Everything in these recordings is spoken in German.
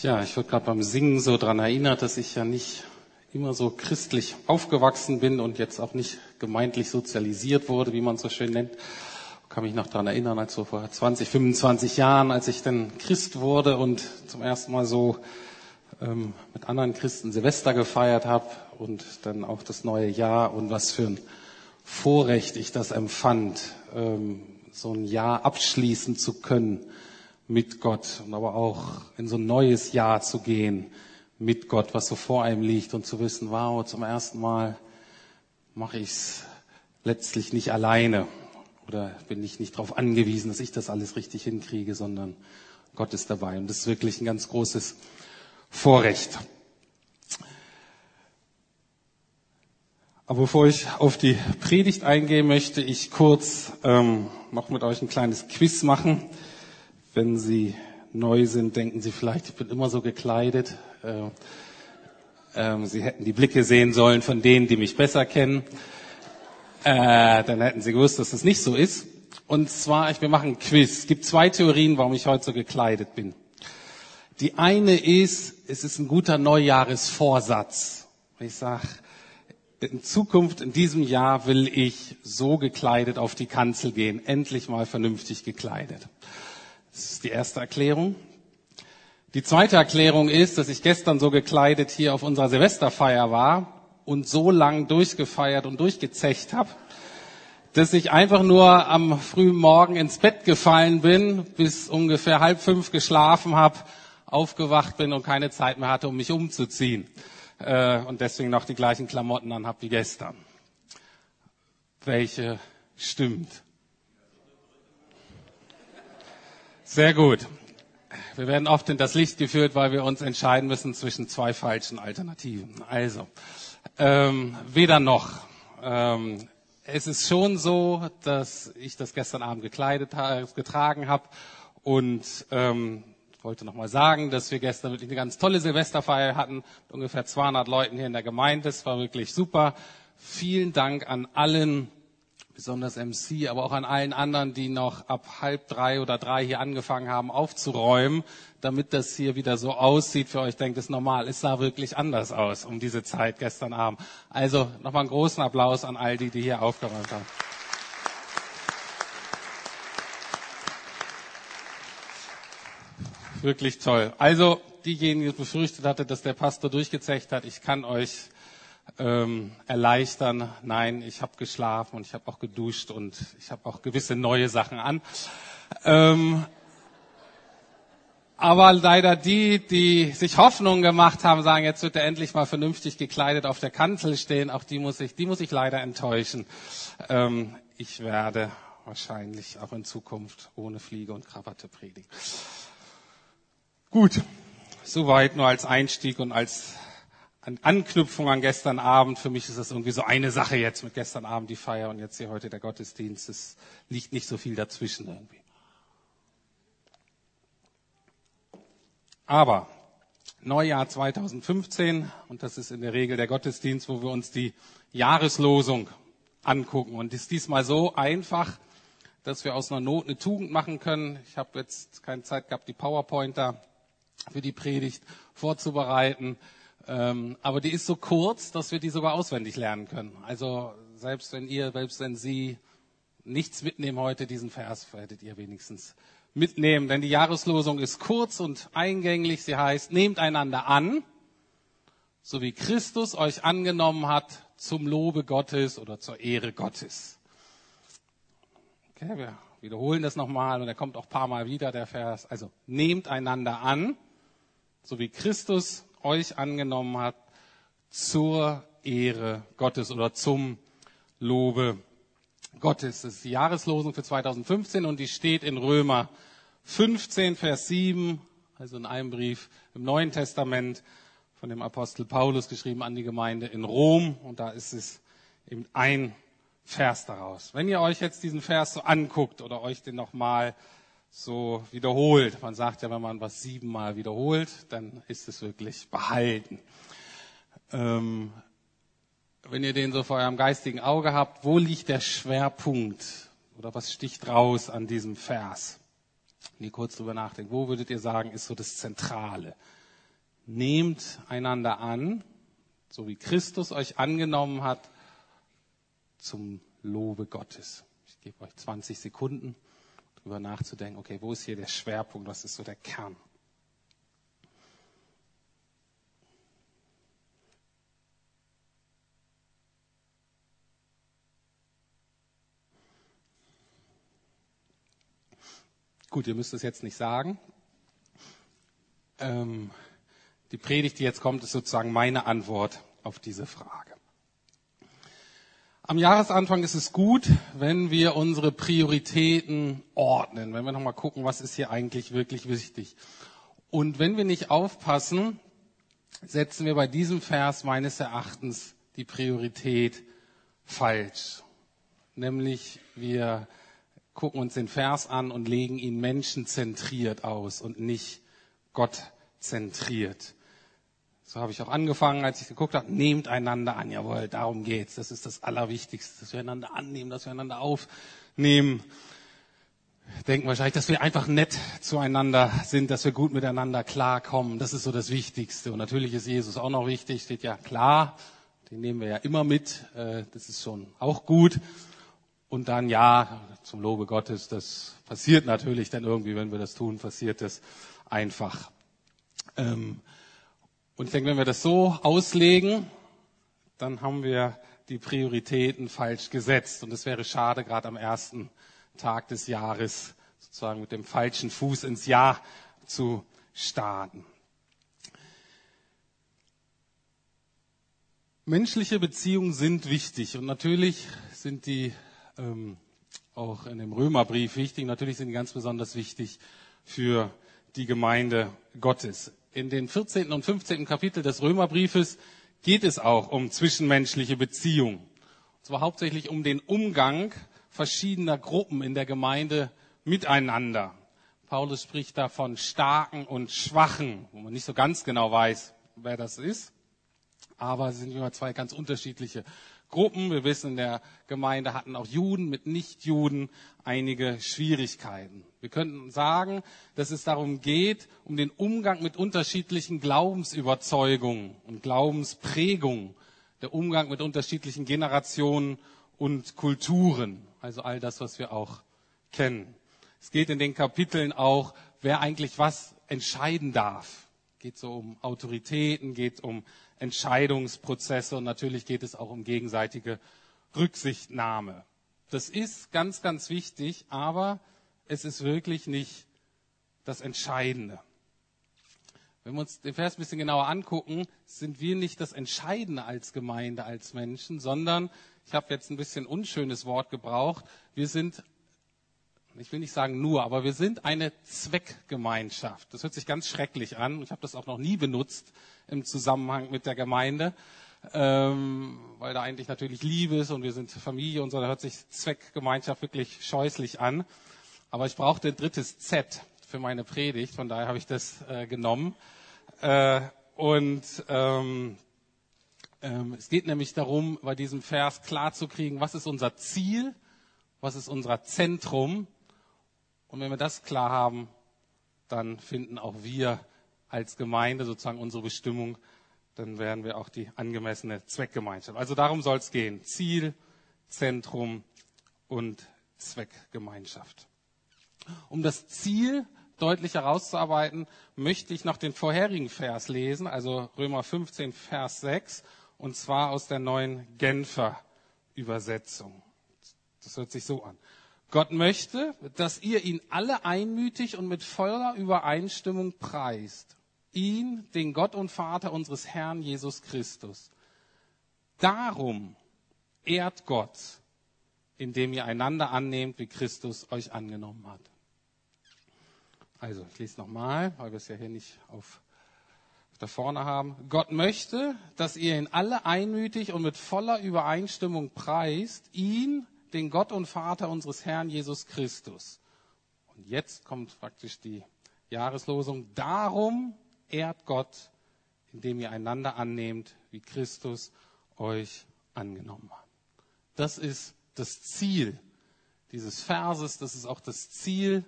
Tja, ich wurde gerade beim Singen so dran erinnert, dass ich ja nicht immer so christlich aufgewachsen bin und jetzt auch nicht gemeindlich sozialisiert wurde, wie man es so schön nennt. Ich kann mich noch dran erinnern, als so vor 20, 25 Jahren, als ich dann Christ wurde und zum ersten Mal so ähm, mit anderen Christen Silvester gefeiert habe und dann auch das neue Jahr und was für ein Vorrecht ich das empfand, ähm, so ein Jahr abschließen zu können mit Gott und aber auch in so ein neues Jahr zu gehen mit Gott, was so vor einem liegt und zu wissen, wow, zum ersten Mal mache ich es letztlich nicht alleine oder bin ich nicht darauf angewiesen, dass ich das alles richtig hinkriege, sondern Gott ist dabei. Und das ist wirklich ein ganz großes Vorrecht. Aber bevor ich auf die Predigt eingehe, möchte ich kurz ähm, noch mit euch ein kleines Quiz machen. Wenn Sie neu sind, denken Sie vielleicht, ich bin immer so gekleidet. Äh, äh, Sie hätten die Blicke sehen sollen von denen, die mich besser kennen. Äh, dann hätten Sie gewusst, dass das nicht so ist. Und zwar, ich, wir machen ein Quiz. Es gibt zwei Theorien, warum ich heute so gekleidet bin. Die eine ist, es ist ein guter Neujahresvorsatz. Ich sage, in Zukunft, in diesem Jahr will ich so gekleidet auf die Kanzel gehen, endlich mal vernünftig gekleidet. Das ist die erste Erklärung. Die zweite Erklärung ist, dass ich gestern so gekleidet hier auf unserer Silvesterfeier war und so lang durchgefeiert und durchgezecht habe, dass ich einfach nur am frühen Morgen ins Bett gefallen bin, bis ungefähr halb fünf geschlafen habe, aufgewacht bin und keine Zeit mehr hatte, um mich umzuziehen äh, und deswegen noch die gleichen Klamotten anhab wie gestern. Welche stimmt? Sehr gut. Wir werden oft in das Licht geführt, weil wir uns entscheiden müssen zwischen zwei falschen Alternativen. Also, ähm, weder noch. Ähm, es ist schon so, dass ich das gestern Abend gekleidet, getragen habe und ähm, wollte noch mal sagen, dass wir gestern wirklich eine ganz tolle Silvesterfeier hatten, mit ungefähr 200 Leuten hier in der Gemeinde. Es war wirklich super. Vielen Dank an allen, besonders MC, aber auch an allen anderen, die noch ab halb drei oder drei hier angefangen haben aufzuräumen, damit das hier wieder so aussieht für euch. Denkt es normal. Es sah wirklich anders aus um diese Zeit gestern Abend. Also nochmal einen großen Applaus an all die, die hier aufgeräumt haben. Wirklich toll. Also diejenigen, die befürchtet hatte, dass der Pastor durchgezecht hat, ich kann euch ähm, erleichtern. Nein, ich habe geschlafen und ich habe auch geduscht und ich habe auch gewisse neue Sachen an. Ähm, aber leider die, die sich Hoffnung gemacht haben, sagen, jetzt wird er endlich mal vernünftig gekleidet auf der Kanzel stehen, auch die muss ich, die muss ich leider enttäuschen. Ähm, ich werde wahrscheinlich auch in Zukunft ohne Fliege und Krawatte predigen. Gut, soweit nur als Einstieg und als Anknüpfung an gestern Abend. Für mich ist das irgendwie so eine Sache jetzt mit gestern Abend die Feier und jetzt hier heute der Gottesdienst. Es liegt nicht so viel dazwischen irgendwie. Aber Neujahr 2015 und das ist in der Regel der Gottesdienst, wo wir uns die Jahreslosung angucken. Und ist diesmal so einfach, dass wir aus einer Not eine Tugend machen können. Ich habe jetzt keine Zeit gehabt, die PowerPointer für die Predigt vorzubereiten. Ähm, aber die ist so kurz, dass wir die sogar auswendig lernen können. Also selbst wenn ihr, selbst wenn Sie nichts mitnehmen heute, diesen Vers werdet ihr wenigstens mitnehmen. Denn die Jahreslosung ist kurz und eingänglich. Sie heißt, nehmt einander an, so wie Christus euch angenommen hat, zum Lobe Gottes oder zur Ehre Gottes. Okay, wir wiederholen das nochmal und er kommt auch paar Mal wieder, der Vers. Also nehmt einander an, so wie Christus euch angenommen hat, zur Ehre Gottes oder zum Lobe Gottes. Das ist die Jahreslosung für 2015 und die steht in Römer 15, Vers 7, also in einem Brief im Neuen Testament von dem Apostel Paulus geschrieben an die Gemeinde in Rom und da ist es eben ein Vers daraus. Wenn ihr euch jetzt diesen Vers so anguckt oder euch den nochmal so wiederholt. Man sagt ja, wenn man was siebenmal wiederholt, dann ist es wirklich behalten. Ähm, wenn ihr den so vor eurem geistigen Auge habt, wo liegt der Schwerpunkt oder was sticht raus an diesem Vers? Wenn ihr kurz drüber nachdenkt, wo würdet ihr sagen, ist so das Zentrale? nehmt einander an, so wie Christus euch angenommen hat, zum Lobe Gottes. Ich gebe euch 20 Sekunden, darüber nachzudenken, okay, wo ist hier der Schwerpunkt, was ist so der Kern? Gut, ihr müsst es jetzt nicht sagen. Ähm, die Predigt, die jetzt kommt, ist sozusagen meine Antwort auf diese Frage. Am Jahresanfang ist es gut, wenn wir unsere Prioritäten ordnen, wenn wir nochmal gucken, was ist hier eigentlich wirklich wichtig. Und wenn wir nicht aufpassen, setzen wir bei diesem Vers meines Erachtens die Priorität falsch. Nämlich wir gucken uns den Vers an und legen ihn menschenzentriert aus und nicht gottzentriert. So habe ich auch angefangen, als ich geguckt habe, nehmt einander an. Jawohl, darum geht's. Das ist das Allerwichtigste, dass wir einander annehmen, dass wir einander aufnehmen. Denken wahrscheinlich, dass wir einfach nett zueinander sind, dass wir gut miteinander klarkommen. Das ist so das Wichtigste. Und natürlich ist Jesus auch noch wichtig, steht ja klar. Den nehmen wir ja immer mit. Äh, das ist schon auch gut. Und dann, ja, zum Lobe Gottes, das passiert natürlich dann irgendwie, wenn wir das tun, passiert das einfach. Ähm, und ich denke, wenn wir das so auslegen, dann haben wir die Prioritäten falsch gesetzt. Und es wäre schade, gerade am ersten Tag des Jahres sozusagen mit dem falschen Fuß ins Jahr zu starten. Menschliche Beziehungen sind wichtig und natürlich sind die ähm, auch in dem Römerbrief wichtig. Natürlich sind die ganz besonders wichtig für die Gemeinde Gottes. In den 14. und 15. Kapitel des Römerbriefes geht es auch um zwischenmenschliche Beziehungen. Und zwar hauptsächlich um den Umgang verschiedener Gruppen in der Gemeinde miteinander. Paulus spricht da von Starken und Schwachen, wo man nicht so ganz genau weiß, wer das ist. Aber es sind immer zwei ganz unterschiedliche Gruppen. Wir wissen, in der Gemeinde hatten auch Juden mit Nichtjuden einige Schwierigkeiten. Wir könnten sagen, dass es darum geht, um den Umgang mit unterschiedlichen Glaubensüberzeugungen und Glaubensprägungen, der Umgang mit unterschiedlichen Generationen und Kulturen, also all das, was wir auch kennen. Es geht in den Kapiteln auch, wer eigentlich was entscheiden darf. Geht so um Autoritäten, geht um Entscheidungsprozesse und natürlich geht es auch um gegenseitige Rücksichtnahme. Das ist ganz, ganz wichtig, aber es ist wirklich nicht das Entscheidende. Wenn wir uns den Vers ein bisschen genauer angucken, sind wir nicht das Entscheidende als Gemeinde, als Menschen, sondern, ich habe jetzt ein bisschen unschönes Wort gebraucht, wir sind ich will nicht sagen nur, aber wir sind eine Zweckgemeinschaft. Das hört sich ganz schrecklich an. Ich habe das auch noch nie benutzt im Zusammenhang mit der Gemeinde, ähm, weil da eigentlich natürlich Liebe ist und wir sind Familie und so. Da hört sich Zweckgemeinschaft wirklich scheußlich an. Aber ich brauchte ein drittes Z für meine Predigt, von daher habe ich das äh, genommen. Äh, und ähm, ähm, es geht nämlich darum, bei diesem Vers klarzukriegen, was ist unser Ziel, was ist unser Zentrum und wenn wir das klar haben, dann finden auch wir als Gemeinde sozusagen unsere Bestimmung, dann werden wir auch die angemessene Zweckgemeinschaft. Also darum soll es gehen. Ziel, Zentrum und Zweckgemeinschaft. Um das Ziel deutlich herauszuarbeiten, möchte ich noch den vorherigen Vers lesen, also Römer 15, Vers 6, und zwar aus der neuen Genfer Übersetzung. Das hört sich so an. Gott möchte, dass ihr ihn alle einmütig und mit voller Übereinstimmung preist. Ihn, den Gott und Vater unseres Herrn Jesus Christus. Darum ehrt Gott, indem ihr einander annehmt, wie Christus euch angenommen hat. Also, ich lese nochmal, weil wir es ja hier nicht auf da vorne haben. Gott möchte, dass ihr ihn alle einmütig und mit voller Übereinstimmung preist, ihn, den Gott und Vater unseres Herrn Jesus Christus. Und jetzt kommt praktisch die Jahreslosung. Darum ehrt Gott, indem ihr einander annehmt, wie Christus euch angenommen hat. Das ist das Ziel dieses Verses. Das ist auch das Ziel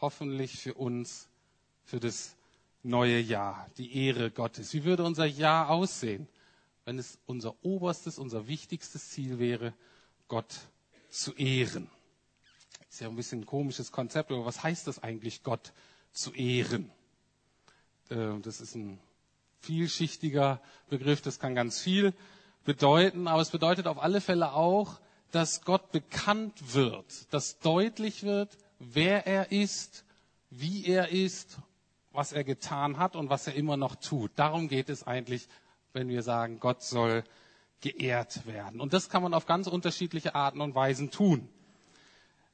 hoffentlich für uns für das neue Jahr, die Ehre Gottes. Wie würde unser Jahr aussehen, wenn es unser oberstes, unser wichtigstes Ziel wäre, Gott zu ehren? Ist ja ein bisschen ein komisches Konzept, aber was heißt das eigentlich, Gott zu ehren? Äh, das ist ein vielschichtiger Begriff, das kann ganz viel bedeuten, aber es bedeutet auf alle Fälle auch, dass Gott bekannt wird, dass deutlich wird, wer er ist, wie er ist, was er getan hat und was er immer noch tut. Darum geht es eigentlich, wenn wir sagen, Gott soll geehrt werden. Und das kann man auf ganz unterschiedliche Arten und Weisen tun.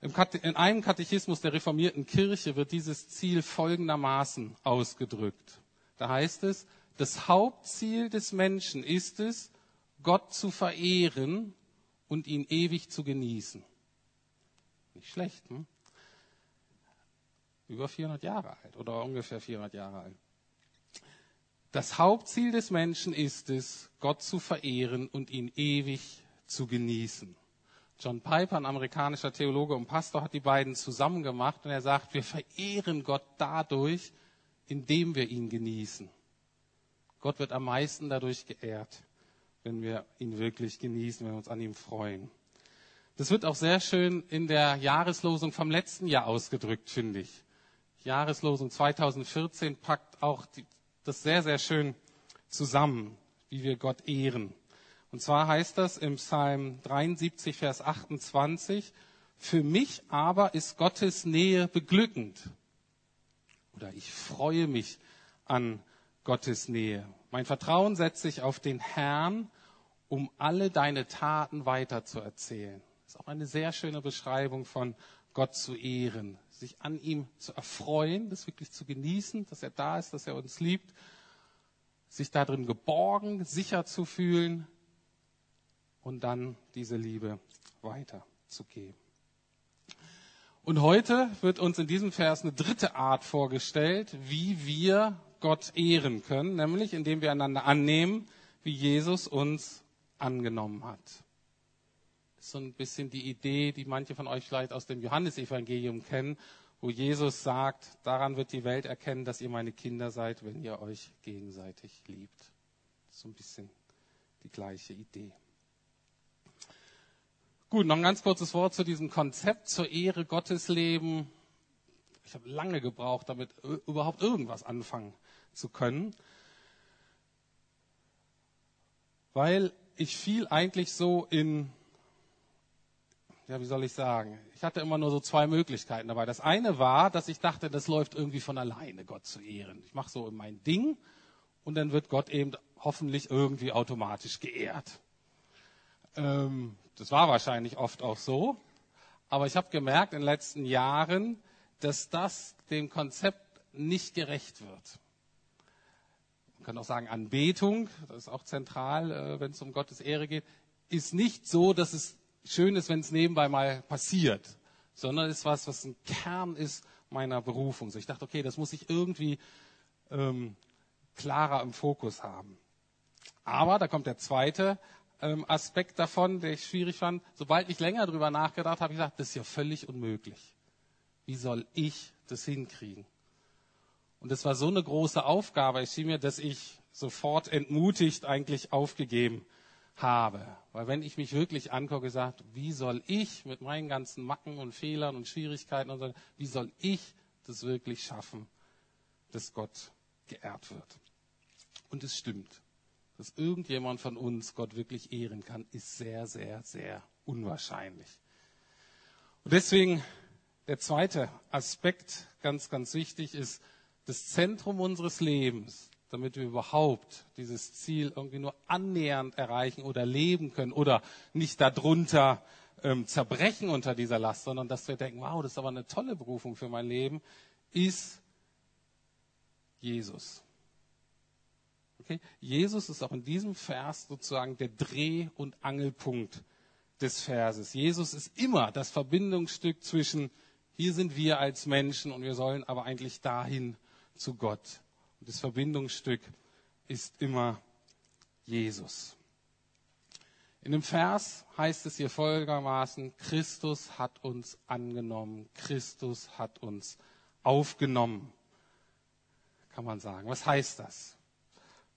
In einem Katechismus der reformierten Kirche wird dieses Ziel folgendermaßen ausgedrückt. Da heißt es, das Hauptziel des Menschen ist es, Gott zu verehren und ihn ewig zu genießen. Nicht schlecht, hm? Über 400 Jahre alt oder ungefähr 400 Jahre alt. Das Hauptziel des Menschen ist es, Gott zu verehren und ihn ewig zu genießen. John Piper, ein amerikanischer Theologe und Pastor, hat die beiden zusammen gemacht und er sagt, wir verehren Gott dadurch, indem wir ihn genießen. Gott wird am meisten dadurch geehrt, wenn wir ihn wirklich genießen, wenn wir uns an ihm freuen. Das wird auch sehr schön in der Jahreslosung vom letzten Jahr ausgedrückt, finde ich. Jahreslosung 2014 packt auch die, das sehr, sehr schön zusammen, wie wir Gott ehren. Und zwar heißt das im Psalm 73, Vers 28, für mich aber ist Gottes Nähe beglückend. Oder ich freue mich an Gottes Nähe. Mein Vertrauen setzt sich auf den Herrn, um alle deine Taten weiterzuerzählen. Das ist auch eine sehr schöne Beschreibung von Gott zu ehren, sich an ihm zu erfreuen, das wirklich zu genießen, dass er da ist, dass er uns liebt, sich darin geborgen, sicher zu fühlen und dann diese Liebe weiterzugeben. Und heute wird uns in diesem Vers eine dritte Art vorgestellt, wie wir Gott ehren können, nämlich indem wir einander annehmen, wie Jesus uns angenommen hat. Das ist so ein bisschen die Idee, die manche von euch vielleicht aus dem Johannesevangelium kennen, wo Jesus sagt, daran wird die Welt erkennen, dass ihr meine Kinder seid, wenn ihr euch gegenseitig liebt. So ein bisschen die gleiche Idee. Gut, noch ein ganz kurzes Wort zu diesem Konzept zur Ehre Gottes leben. Ich habe lange gebraucht, damit überhaupt irgendwas anfangen zu können. Weil ich fiel eigentlich so in, ja, wie soll ich sagen? Ich hatte immer nur so zwei Möglichkeiten dabei. Das eine war, dass ich dachte, das läuft irgendwie von alleine, Gott zu ehren. Ich mache so mein Ding und dann wird Gott eben hoffentlich irgendwie automatisch geehrt. Ähm, das war wahrscheinlich oft auch so. Aber ich habe gemerkt in den letzten Jahren, dass das dem Konzept nicht gerecht wird. Man kann auch sagen, Anbetung, das ist auch zentral, äh, wenn es um Gottes Ehre geht, ist nicht so, dass es schön ist, wenn es nebenbei mal passiert, sondern ist was, was ein Kern ist meiner Berufung. So ich dachte, okay, das muss ich irgendwie ähm, klarer im Fokus haben. Aber da kommt der zweite ähm, Aspekt davon, der ich schwierig fand. Sobald ich länger darüber nachgedacht habe, ich gesagt, das ist ja völlig unmöglich. Wie soll ich das hinkriegen? Und das war so eine große Aufgabe, ich schien mir, dass ich sofort entmutigt eigentlich aufgegeben habe. Weil wenn ich mich wirklich angucke, sagt, wie soll ich mit meinen ganzen Macken und Fehlern und Schwierigkeiten und so, wie soll ich das wirklich schaffen, dass Gott geehrt wird? Und es stimmt dass irgendjemand von uns Gott wirklich ehren kann, ist sehr, sehr, sehr unwahrscheinlich. Und deswegen der zweite Aspekt, ganz, ganz wichtig, ist das Zentrum unseres Lebens, damit wir überhaupt dieses Ziel irgendwie nur annähernd erreichen oder leben können oder nicht darunter ähm, zerbrechen unter dieser Last, sondern dass wir denken, wow, das ist aber eine tolle Berufung für mein Leben, ist Jesus. Okay? Jesus ist auch in diesem Vers sozusagen der Dreh- und Angelpunkt des Verses. Jesus ist immer das Verbindungsstück zwischen hier sind wir als Menschen und wir sollen aber eigentlich dahin zu Gott. Und das Verbindungsstück ist immer Jesus. In dem Vers heißt es hier folgendermaßen, Christus hat uns angenommen, Christus hat uns aufgenommen. kann man sagen. Was heißt das?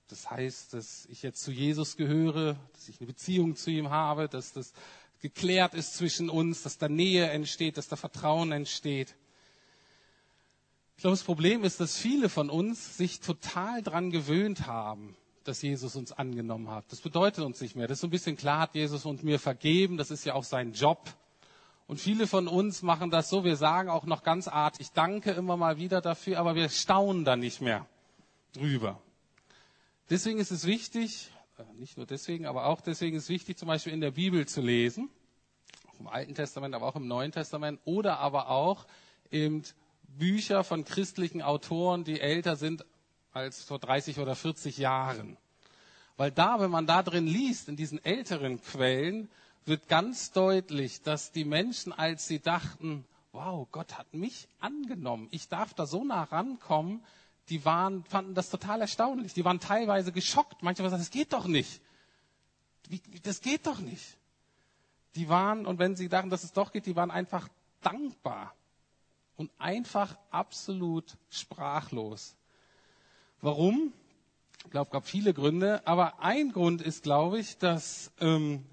Das heißt, dass ich jetzt zu Jesus gehöre, dass ich eine Beziehung zu ihm habe, dass das geklärt ist zwischen uns, dass da Nähe entsteht, dass da Vertrauen entsteht. Ich glaube, das Problem ist, dass viele von uns sich total dran gewöhnt haben, dass Jesus uns angenommen hat. Das bedeutet uns nicht mehr. Das ist so ein bisschen klar, hat Jesus uns mir vergeben. Das ist ja auch sein Job. Und viele von uns machen das so. Wir sagen auch noch ganz artig Danke immer mal wieder dafür, aber wir staunen da nicht mehr drüber. Deswegen ist es wichtig, äh, nicht nur deswegen, aber auch deswegen ist es wichtig, zum Beispiel in der Bibel zu lesen, im Alten Testament, aber auch im Neuen Testament oder aber auch eben Bücher von christlichen Autoren, die älter sind als vor 30 oder 40 Jahren. Weil da, wenn man da drin liest, in diesen älteren Quellen, wird ganz deutlich, dass die Menschen, als sie dachten, wow, Gott hat mich angenommen, ich darf da so nah rankommen, die waren, fanden das total erstaunlich. Die waren teilweise geschockt. Manche haben gesagt, das geht doch nicht. Wie, das geht doch nicht. Die waren, und wenn sie dachten, dass es doch geht, die waren einfach dankbar und einfach absolut sprachlos. Warum? Ich glaube, es gab viele Gründe, aber ein Grund ist, glaube ich, dass ähm,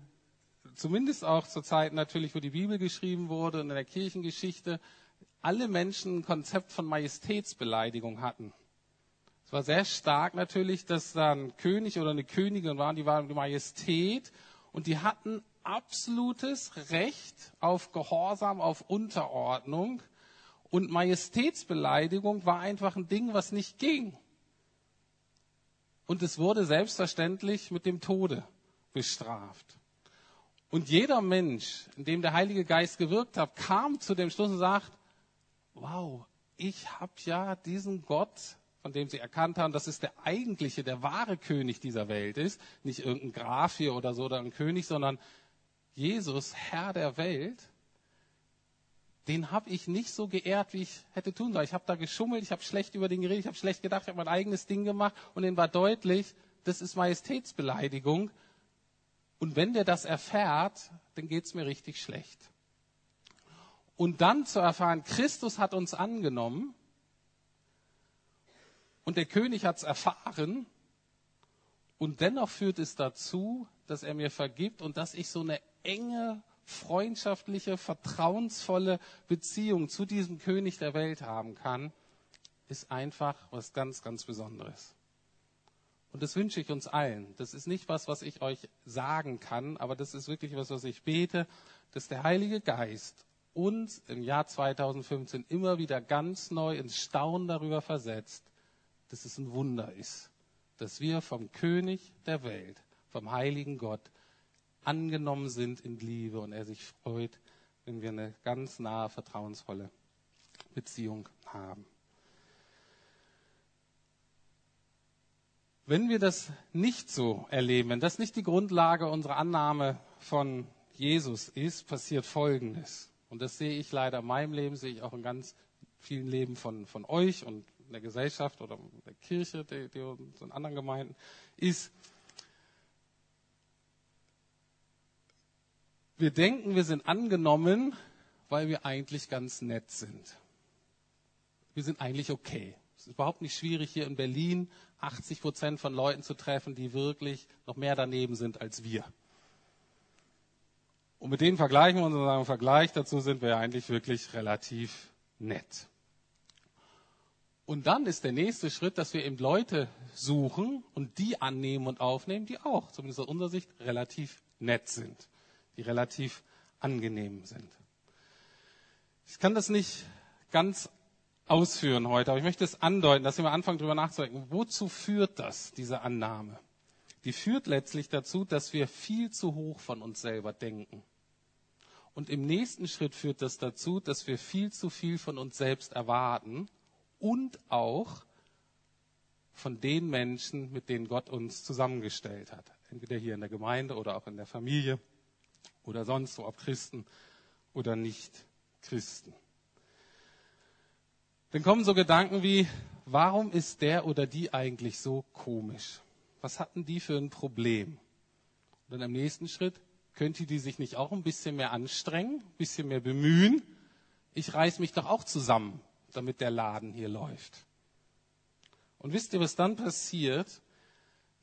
zumindest auch zur Zeit natürlich, wo die Bibel geschrieben wurde und in der Kirchengeschichte, alle Menschen ein Konzept von Majestätsbeleidigung hatten. Es war sehr stark natürlich, dass da ein König oder eine Königin waren, die waren die Majestät und die hatten absolutes Recht auf Gehorsam, auf Unterordnung. Und Majestätsbeleidigung war einfach ein Ding, was nicht ging. Und es wurde selbstverständlich mit dem Tode bestraft. Und jeder Mensch, in dem der Heilige Geist gewirkt hat, kam zu dem Schluss und sagt, wow, ich habe ja diesen Gott, von dem sie erkannt haben, dass es der eigentliche, der wahre König dieser Welt ist, nicht irgendein Graf hier oder so oder ein König, sondern Jesus, Herr der Welt, den habe ich nicht so geehrt, wie ich hätte tun sollen. Ich habe da geschummelt, ich habe schlecht über den geredet, ich habe schlecht gedacht, ich habe mein eigenes Ding gemacht und denen war deutlich, das ist Majestätsbeleidigung. Und wenn der das erfährt, dann geht's mir richtig schlecht. Und dann zu erfahren, Christus hat uns angenommen und der König hat's erfahren und dennoch führt es dazu, dass er mir vergibt und dass ich so eine enge, freundschaftliche, vertrauensvolle Beziehung zu diesem König der Welt haben kann, ist einfach was ganz, ganz Besonderes. Und das wünsche ich uns allen. Das ist nicht was, was ich euch sagen kann, aber das ist wirklich was, was ich bete, dass der Heilige Geist uns im Jahr 2015 immer wieder ganz neu ins Staunen darüber versetzt, dass es ein Wunder ist, dass wir vom König der Welt, vom heiligen Gott, angenommen sind in Liebe und er sich freut, wenn wir eine ganz nahe, vertrauensvolle Beziehung haben. Wenn wir das nicht so erleben, wenn das nicht die Grundlage unserer Annahme von Jesus ist, passiert Folgendes. Und das sehe ich leider in meinem Leben, sehe ich auch in ganz vielen Leben von, von euch und in der Gesellschaft oder der Kirche, die, die in anderen Gemeinden, ist, wir denken, wir sind angenommen, weil wir eigentlich ganz nett sind. Wir sind eigentlich okay. Es ist überhaupt nicht schwierig, hier in Berlin 80 Prozent von Leuten zu treffen, die wirklich noch mehr daneben sind als wir. Und mit denen vergleichen wir uns und sagen, im Vergleich dazu sind wir eigentlich wirklich relativ nett. Und dann ist der nächste Schritt, dass wir eben Leute suchen und die annehmen und aufnehmen, die auch, zumindest aus unserer Sicht, relativ nett sind, die relativ angenehm sind. Ich kann das nicht ganz ausführen heute, aber ich möchte es andeuten, dass wir mal anfangen, darüber nachzudenken. Wozu führt das, diese Annahme? Die führt letztlich dazu, dass wir viel zu hoch von uns selber denken. Und im nächsten Schritt führt das dazu, dass wir viel zu viel von uns selbst erwarten und auch von den Menschen, mit denen Gott uns zusammengestellt hat. Entweder hier in der Gemeinde oder auch in der Familie oder sonst wo, ob Christen oder nicht Christen. Dann kommen so Gedanken wie, warum ist der oder die eigentlich so komisch? Was hatten die für ein Problem? Und dann im nächsten Schritt, könnte die sich nicht auch ein bisschen mehr anstrengen, ein bisschen mehr bemühen? Ich reiß mich doch auch zusammen, damit der Laden hier läuft. Und wisst ihr, was dann passiert?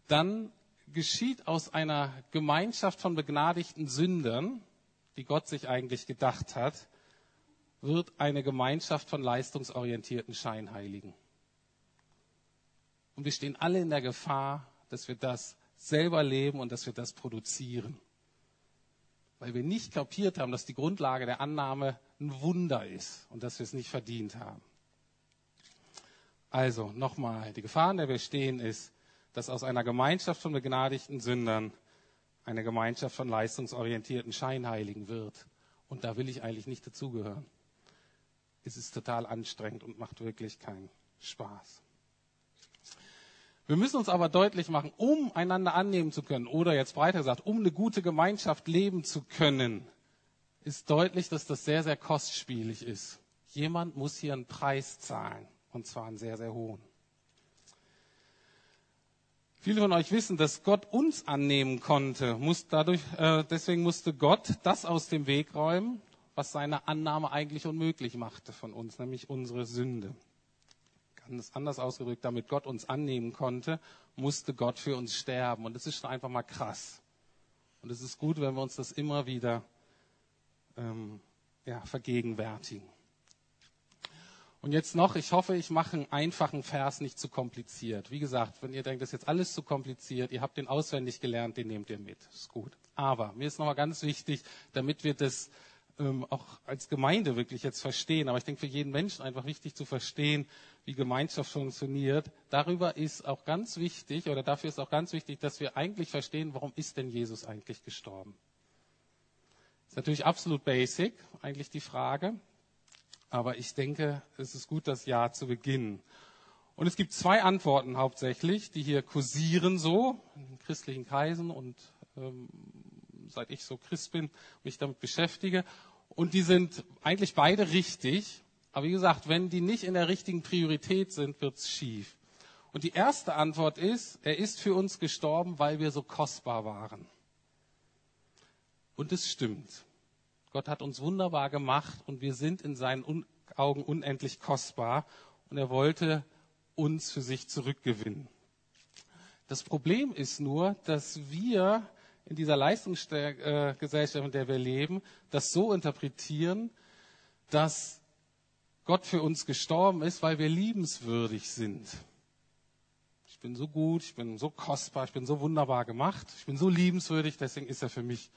Dann geschieht aus einer Gemeinschaft von begnadigten Sündern, die Gott sich eigentlich gedacht hat, wird eine Gemeinschaft von leistungsorientierten Scheinheiligen. Und wir stehen alle in der Gefahr, dass wir das selber leben und dass wir das produzieren. Weil wir nicht kapiert haben, dass die Grundlage der Annahme ein Wunder ist und dass wir es nicht verdient haben. Also nochmal, die Gefahr, in der wir stehen, ist, dass aus einer Gemeinschaft von begnadigten Sündern eine Gemeinschaft von leistungsorientierten Scheinheiligen wird. Und da will ich eigentlich nicht dazugehören. Es ist total anstrengend und macht wirklich keinen Spaß. Wir müssen uns aber deutlich machen, um einander annehmen zu können oder jetzt breiter gesagt, um eine gute Gemeinschaft leben zu können, ist deutlich, dass das sehr, sehr kostspielig ist. Jemand muss hier einen Preis zahlen und zwar einen sehr, sehr hohen. Viele von euch wissen, dass Gott uns annehmen konnte. Muss dadurch, äh, deswegen musste Gott das aus dem Weg räumen, was seine Annahme eigentlich unmöglich machte von uns, nämlich unsere Sünde anders, ausgedrückt, damit Gott uns annehmen konnte, musste Gott für uns sterben. Und das ist schon einfach mal krass. Und es ist gut, wenn wir uns das immer wieder ähm, ja, vergegenwärtigen. Und jetzt noch, ich hoffe, ich mache einen einfachen Vers nicht zu kompliziert. Wie gesagt, wenn ihr denkt, das ist jetzt alles zu kompliziert, ihr habt den auswendig gelernt, den nehmt ihr mit. Ist gut. Aber mir ist nochmal ganz wichtig, damit wir das ähm, auch als Gemeinde wirklich jetzt verstehen. Aber ich denke, für jeden Menschen einfach wichtig zu verstehen, wie Gemeinschaft funktioniert. Darüber ist auch ganz wichtig, oder dafür ist auch ganz wichtig, dass wir eigentlich verstehen, warum ist denn Jesus eigentlich gestorben? Ist natürlich absolut basic, eigentlich die Frage. Aber ich denke, es ist gut, das Jahr zu beginnen. Und es gibt zwei Antworten hauptsächlich, die hier kursieren so in christlichen Kreisen und ähm, seit ich so Christ bin, mich damit beschäftige. Und die sind eigentlich beide richtig. Aber wie gesagt, wenn die nicht in der richtigen Priorität sind, wird's schief. Und die erste Antwort ist, er ist für uns gestorben, weil wir so kostbar waren. Und es stimmt. Gott hat uns wunderbar gemacht und wir sind in seinen Augen unendlich kostbar. Und er wollte uns für sich zurückgewinnen. Das Problem ist nur, dass wir in dieser Leistungsgesellschaft, in der wir leben, das so interpretieren, dass Gott für uns gestorben ist, weil wir liebenswürdig sind. Ich bin so gut, ich bin so kostbar, ich bin so wunderbar gemacht, ich bin so liebenswürdig, deswegen ist er für mich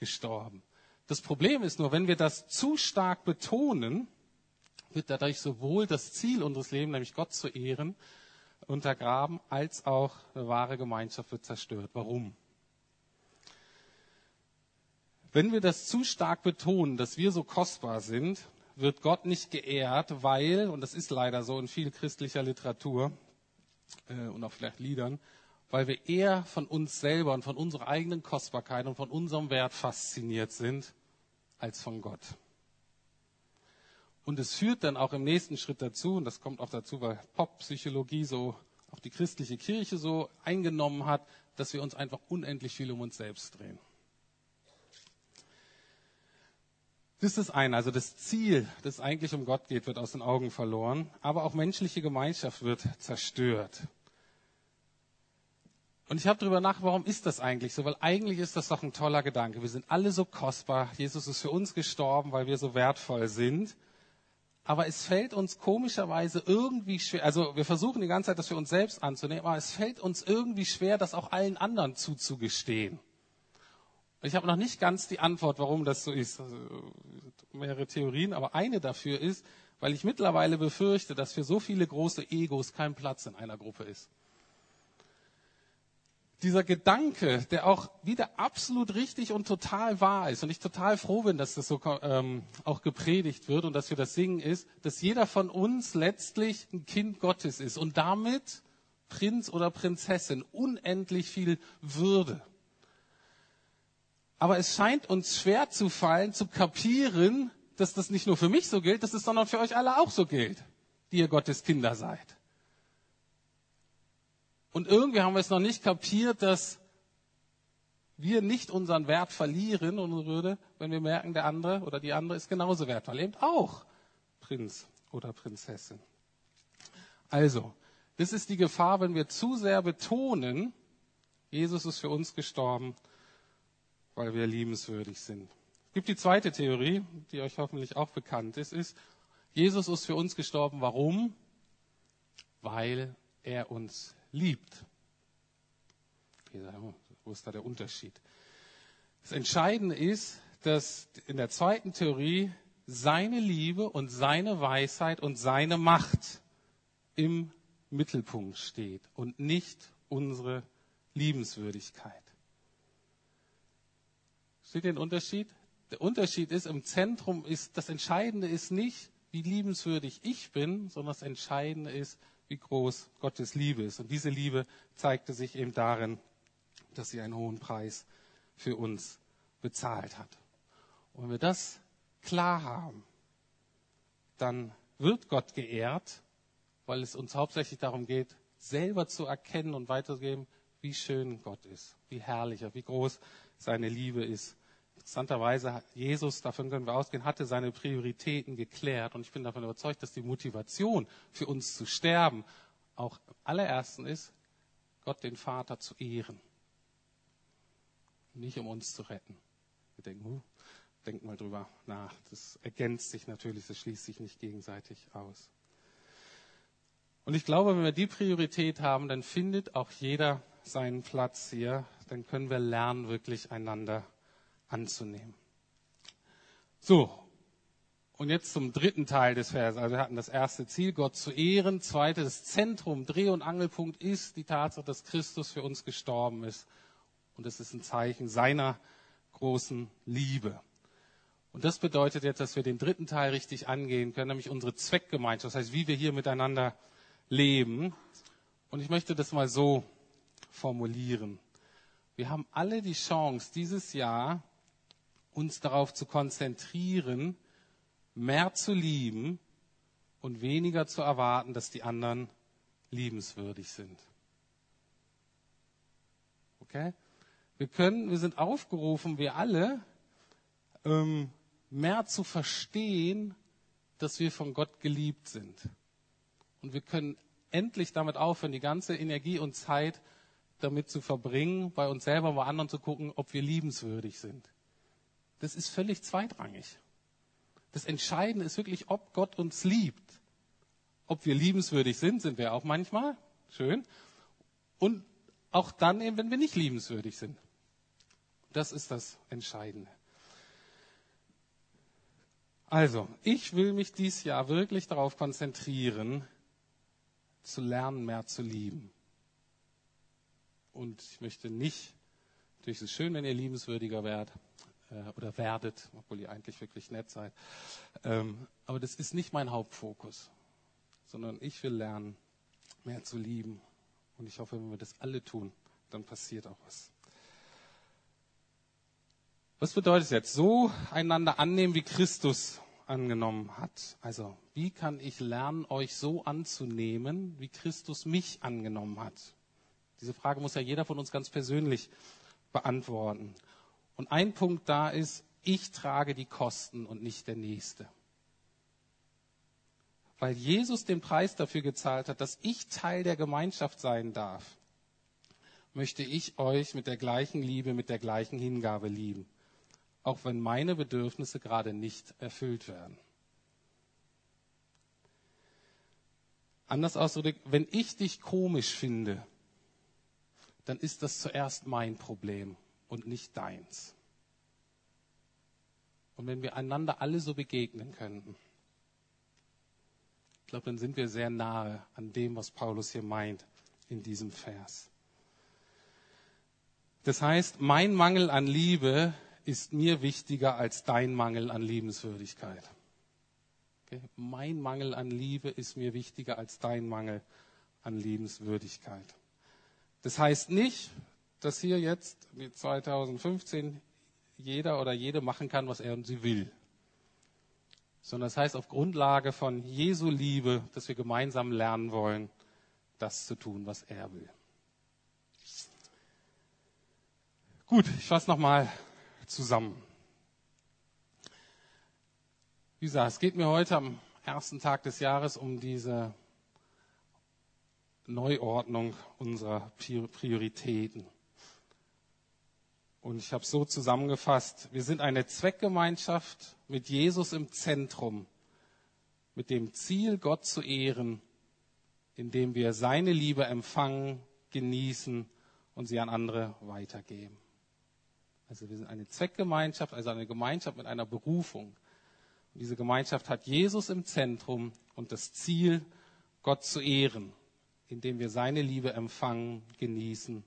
gestorben. Das Problem ist nur, wenn wir das zu stark betonen, wird dadurch sowohl das Ziel unseres Lebens, nämlich Gott zu ehren, untergraben, als auch eine wahre Gemeinschaft wird zerstört. Warum? Wenn wir das zu stark betonen, dass wir so kostbar sind, wird Gott nicht geehrt, weil, und das ist leider so in viel christlicher Literatur äh, und auch vielleicht Liedern, weil wir eher von uns selber und von unserer eigenen Kostbarkeit und von unserem Wert fasziniert sind, als von Gott. Und es führt dann auch im nächsten Schritt dazu, und das kommt auch dazu, weil Poppsychologie so auch die christliche Kirche so eingenommen hat, dass wir uns einfach unendlich viel um uns selbst drehen. Das ist eine. Also das Ziel, das eigentlich um Gott geht, wird aus den Augen verloren. Aber auch menschliche Gemeinschaft wird zerstört. Und ich habe darüber nach, warum ist das eigentlich so? Weil eigentlich ist das doch ein toller Gedanke. Wir sind alle so kostbar. Jesus ist für uns gestorben, weil wir so wertvoll sind. Aber es fällt uns komischerweise irgendwie schwer, also wir versuchen die ganze Zeit, das für uns selbst anzunehmen, aber es fällt uns irgendwie schwer, das auch allen anderen zuzugestehen. Ich habe noch nicht ganz die Antwort, warum das so ist. Also, mehrere Theorien, aber eine dafür ist, weil ich mittlerweile befürchte, dass für so viele große Egos kein Platz in einer Gruppe ist. Dieser Gedanke, der auch wieder absolut richtig und total wahr ist, und ich total froh bin, dass das so ähm, auch gepredigt wird und dass wir das singen, ist, dass jeder von uns letztlich ein Kind Gottes ist und damit Prinz oder Prinzessin unendlich viel Würde. Aber es scheint uns schwer zu fallen, zu kapieren, dass das nicht nur für mich so gilt, dass es sondern für euch alle auch so gilt, die ihr Gottes Kinder seid. Und irgendwie haben wir es noch nicht kapiert, dass wir nicht unseren Wert verlieren, unsere Würde, wenn wir merken, der andere oder die andere ist genauso wertvoll. Eben auch Prinz oder Prinzessin. Also, Das ist die Gefahr, wenn wir zu sehr betonen, Jesus ist für uns gestorben, weil wir liebenswürdig sind. Es gibt die zweite Theorie, die euch hoffentlich auch bekannt ist, ist, Jesus ist für uns gestorben. Warum? Weil er uns liebt. Wo ist da der Unterschied? Das Entscheidende ist, dass in der zweiten Theorie seine Liebe und seine Weisheit und seine Macht im Mittelpunkt steht und nicht unsere Liebenswürdigkeit. Seht ihr den Unterschied? Der Unterschied ist, im Zentrum ist, das Entscheidende ist nicht, wie liebenswürdig ich bin, sondern das Entscheidende ist, wie groß Gottes Liebe ist. Und diese Liebe zeigte sich eben darin, dass sie einen hohen Preis für uns bezahlt hat. Und wenn wir das klar haben, dann wird Gott geehrt, weil es uns hauptsächlich darum geht, selber zu erkennen und weiterzugeben, wie schön Gott ist, wie herrlich, wie groß seine Liebe ist. Interessanterweise Jesus, davon können wir ausgehen, hatte seine Prioritäten geklärt. Und ich bin davon überzeugt, dass die Motivation für uns zu sterben auch am allerersten ist, Gott den Vater zu ehren. Nicht um uns zu retten. Wir denken, huh, denkt mal drüber nach. Das ergänzt sich natürlich, das schließt sich nicht gegenseitig aus. Und ich glaube, wenn wir die Priorität haben, dann findet auch jeder seinen Platz hier. Dann können wir lernen, wirklich einander anzunehmen. So. Und jetzt zum dritten Teil des Verses. Also wir hatten das erste Ziel, Gott zu ehren. Zweites Zentrum, Dreh- und Angelpunkt ist die Tatsache, dass Christus für uns gestorben ist. Und es ist ein Zeichen seiner großen Liebe. Und das bedeutet jetzt, dass wir den dritten Teil richtig angehen können, nämlich unsere Zweckgemeinschaft, das heißt, wie wir hier miteinander leben. Und ich möchte das mal so formulieren. Wir haben alle die Chance, dieses Jahr uns darauf zu konzentrieren, mehr zu lieben und weniger zu erwarten, dass die anderen liebenswürdig sind. Okay? Wir können, wir sind aufgerufen, wir alle, ähm, mehr zu verstehen, dass wir von Gott geliebt sind. Und wir können endlich damit aufhören, die ganze Energie und Zeit damit zu verbringen, bei uns selber, bei anderen zu gucken, ob wir liebenswürdig sind. Das ist völlig zweitrangig. Das Entscheidende ist wirklich, ob Gott uns liebt. Ob wir liebenswürdig sind, sind wir auch manchmal. Schön. Und auch dann eben, wenn wir nicht liebenswürdig sind. Das ist das Entscheidende. Also, ich will mich dieses Jahr wirklich darauf konzentrieren, zu lernen, mehr zu lieben. Und ich möchte nicht, natürlich ist es schön, wenn ihr liebenswürdiger werdet oder werdet, obwohl ihr eigentlich wirklich nett seid. Ähm, aber das ist nicht mein Hauptfokus, sondern ich will lernen, mehr zu lieben. Und ich hoffe, wenn wir das alle tun, dann passiert auch was. Was bedeutet es jetzt? So einander annehmen, wie Christus angenommen hat. Also, wie kann ich lernen, euch so anzunehmen, wie Christus mich angenommen hat? Diese Frage muss ja jeder von uns ganz persönlich beantworten. Und ein Punkt da ist, ich trage die Kosten und nicht der Nächste. Weil Jesus den Preis dafür gezahlt hat, dass ich Teil der Gemeinschaft sein darf, möchte ich euch mit der gleichen Liebe, mit der gleichen Hingabe lieben auch wenn meine Bedürfnisse gerade nicht erfüllt werden. Anders ausgedrückt, wenn ich dich komisch finde, dann ist das zuerst mein Problem und nicht deins. Und wenn wir einander alle so begegnen könnten, ich glaube, dann sind wir sehr nahe an dem, was Paulus hier meint in diesem Vers. Das heißt, mein Mangel an Liebe ist mir wichtiger als dein Mangel an Liebenswürdigkeit. Okay? Mein Mangel an Liebe ist mir wichtiger als dein Mangel an Liebenswürdigkeit. Das heißt nicht, dass hier jetzt, wie 2015, jeder oder jede machen kann, was er und sie will. Sondern das heißt auf Grundlage von Jesu Liebe, dass wir gemeinsam lernen wollen, das zu tun, was er will. Gut, ich fasse nochmal zusammen. Wie gesagt, es geht mir heute am ersten Tag des Jahres um diese Neuordnung unserer Prioritäten. Und ich habe so zusammengefasst, wir sind eine Zweckgemeinschaft mit Jesus im Zentrum, mit dem Ziel, Gott zu ehren, indem wir seine Liebe empfangen, genießen und sie an andere weitergeben. Also wir sind eine Zweckgemeinschaft, also eine Gemeinschaft mit einer Berufung. Und diese Gemeinschaft hat Jesus im Zentrum und das Ziel, Gott zu ehren, indem wir seine Liebe empfangen, genießen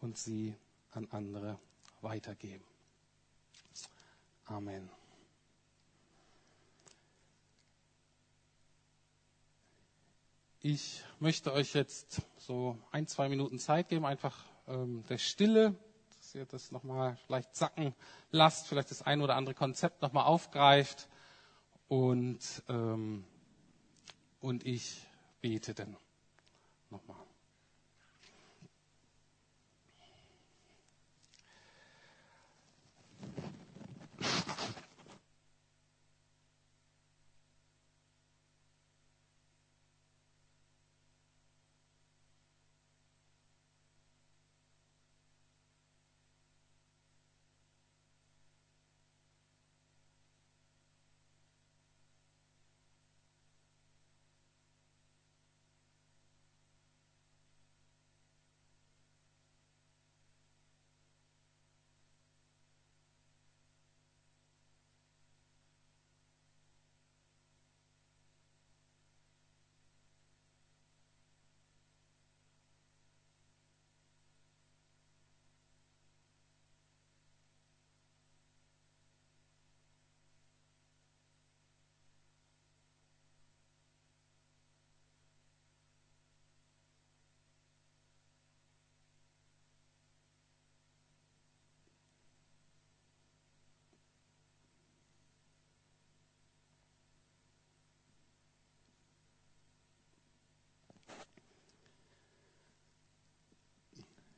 und sie an andere weitergeben. Amen. Ich möchte euch jetzt so ein, zwei Minuten Zeit geben, einfach ähm, der Stille, dass ihr das nochmal vielleicht sacken lasst, vielleicht das ein oder andere Konzept nochmal aufgreift und, ähm, und ich bete dann nochmal.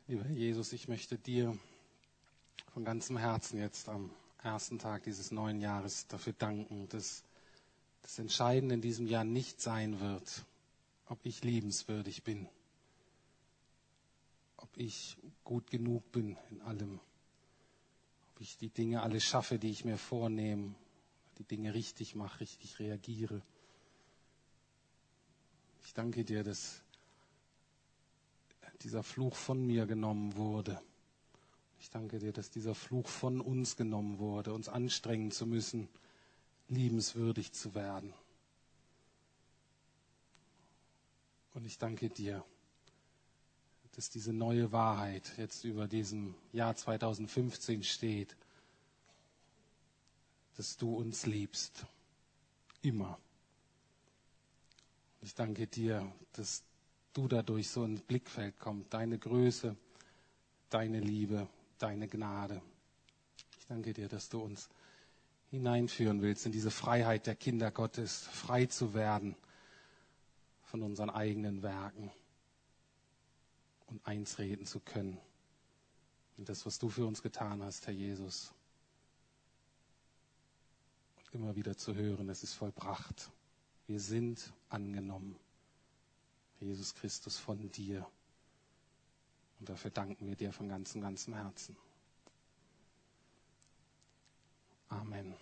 Lieber Jesus, ich möchte dir von ganzem Herzen jetzt am ersten Tag dieses neuen Jahres dafür danken, dass das Entscheidende in diesem Jahr nicht sein wird, ob ich liebenswürdig bin, ob ich gut genug bin in allem, ob ich die Dinge alle schaffe, die ich mir vornehme, die Dinge richtig mache, richtig reagiere. Ich danke dir, dass dieser Fluch von mir genommen wurde. Ich danke dir, dass dieser Fluch von uns genommen wurde, uns anstrengen zu müssen, liebenswürdig zu werden. Und ich danke dir, dass diese neue Wahrheit jetzt über diesem Jahr 2015 steht, dass du uns liebst. Immer. Ich danke dir, dass du dadurch so ins Blickfeld kommst, deine Größe, deine Liebe, deine Gnade. Ich danke dir, dass du uns hineinführen willst in diese Freiheit der Kinder Gottes, frei zu werden von unseren eigenen Werken und eins reden zu können. Und das, was du für uns getan hast, Herr Jesus. Und immer wieder zu hören, es ist vollbracht. Wir sind angenommen. Jesus Christus, von dir. Und dafür danken wir dir von ganzem, ganzem Herzen. Amen.